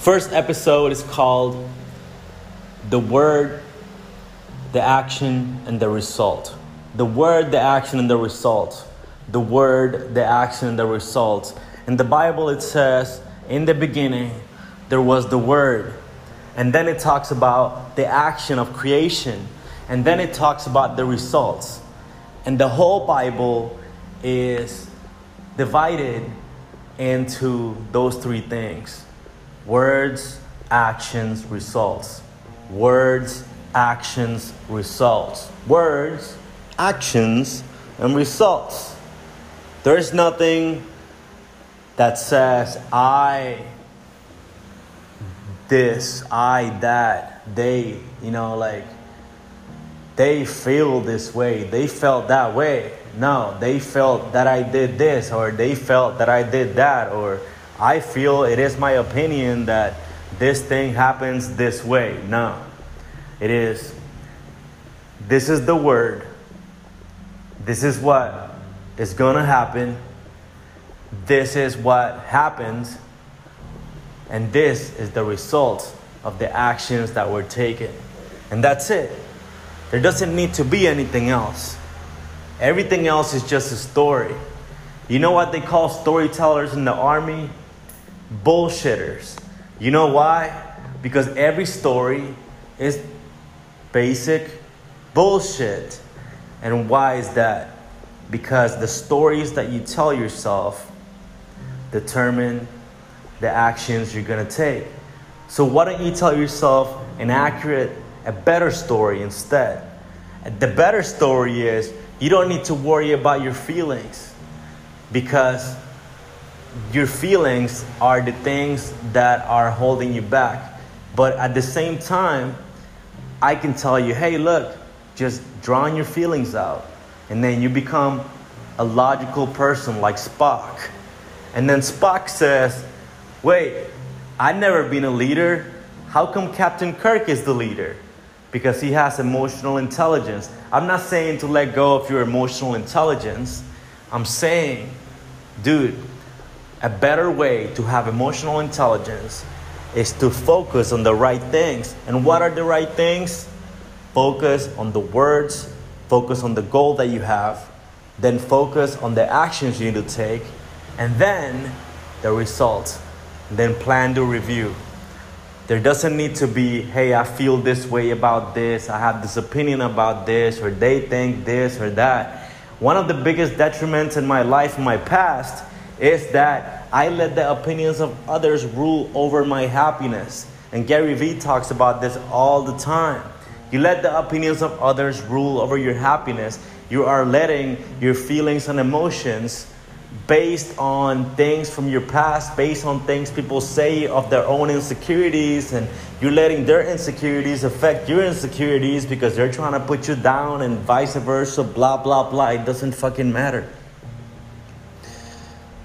First episode is called The Word, the Action, and the Result. The Word, the Action, and the Result. The Word, the Action, and the Result. In the Bible, it says, In the beginning, there was the Word. And then it talks about the action of creation. And then it talks about the results. And the whole Bible is divided into those three things words, actions, results. Words, actions, results. Words, actions, and results. There's nothing that says, I this, I that, they, you know, like they feel this way, they felt that way. No, they felt that I did this, or they felt that I did that, or I feel it is my opinion that this thing happens this way. No, it is, this is the word, this is what is gonna happen, this is what happens, and this is the result of the actions that were taken. And that's it. There doesn't need to be anything else. Everything else is just a story. You know what they call storytellers in the army? Bullshitters. You know why? Because every story is basic bullshit. And why is that? Because the stories that you tell yourself determine the actions you're going to take. So, why don't you tell yourself an accurate, a better story instead? The better story is you don't need to worry about your feelings because your feelings are the things that are holding you back. But at the same time, I can tell you, hey, look, just drawing your feelings out. And then you become a logical person like Spock. And then Spock says, wait, I've never been a leader. How come Captain Kirk is the leader? Because he has emotional intelligence. I'm not saying to let go of your emotional intelligence. I'm saying, dude, a better way to have emotional intelligence is to focus on the right things. And what are the right things? Focus on the words, focus on the goal that you have, then focus on the actions you need to take, and then the results then plan to review. There doesn't need to be, hey, I feel this way about this, I have this opinion about this, or they think this or that. One of the biggest detriments in my life, in my past, is that I let the opinions of others rule over my happiness. And Gary Vee talks about this all the time. You let the opinions of others rule over your happiness. You are letting your feelings and emotions based on things from your past, based on things people say of their own insecurities, and you're letting their insecurities affect your insecurities because they're trying to put you down and vice versa, blah, blah, blah. It doesn't fucking matter.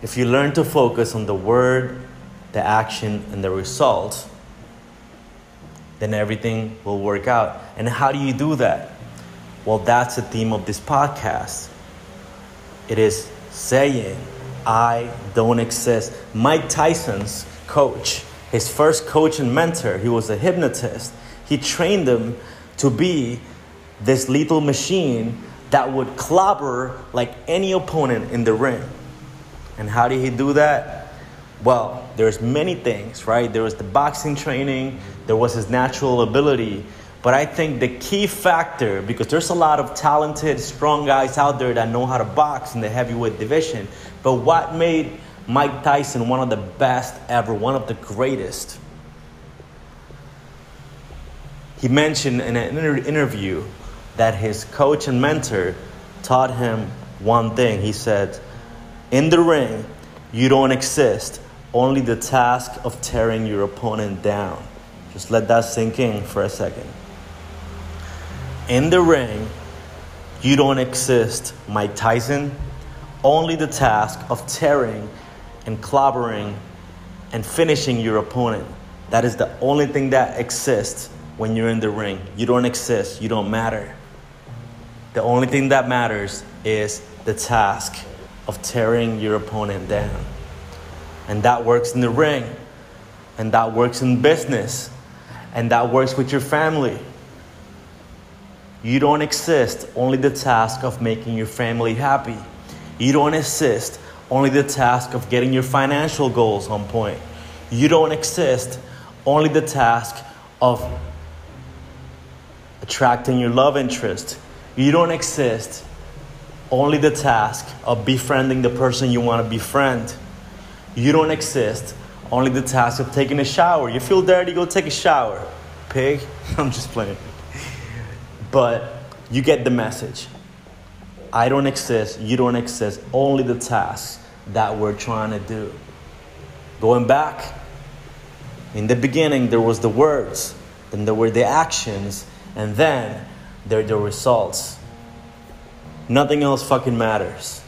If you learn to focus on the word, the action, and the result, then everything will work out. And how do you do that? Well, that's the theme of this podcast. It is saying, I don't exist. Mike Tyson's coach, his first coach and mentor, he was a hypnotist. He trained him to be this lethal machine that would clobber like any opponent in the ring. And how did he do that? Well, there's many things, right? There was the boxing training, there was his natural ability, but I think the key factor, because there's a lot of talented, strong guys out there that know how to box in the heavyweight division, but what made Mike Tyson one of the best ever, one of the greatest? He mentioned in an interview that his coach and mentor taught him one thing. He said, In the ring, you don't exist, only the task of tearing your opponent down. Just let that sink in for a second in the ring, you don't exist, Mike Tyson. Only the task of tearing and clobbering and finishing your opponent. That is the only thing that exists when you're in the ring. You don't exist, you don't matter. The only thing that matters is the task of tearing your opponent down. And that works in the ring. and that works in business, and that works with your family. You don't exist only the task of making your family happy. You don't exist only the task of getting your financial goals on point. You don't exist only the task of attracting your love interest. You don't exist only the task of befriending the person you want to befriend. You don't exist only the task of taking a shower. You feel dirty, go take a shower. Pig. I'm just playing. But you get the message. I don't exist, you don't exist, only the task that we're trying to do. Going back, in the beginning, there was the words, then there were the actions, and then there are the results. Nothing else fucking matters.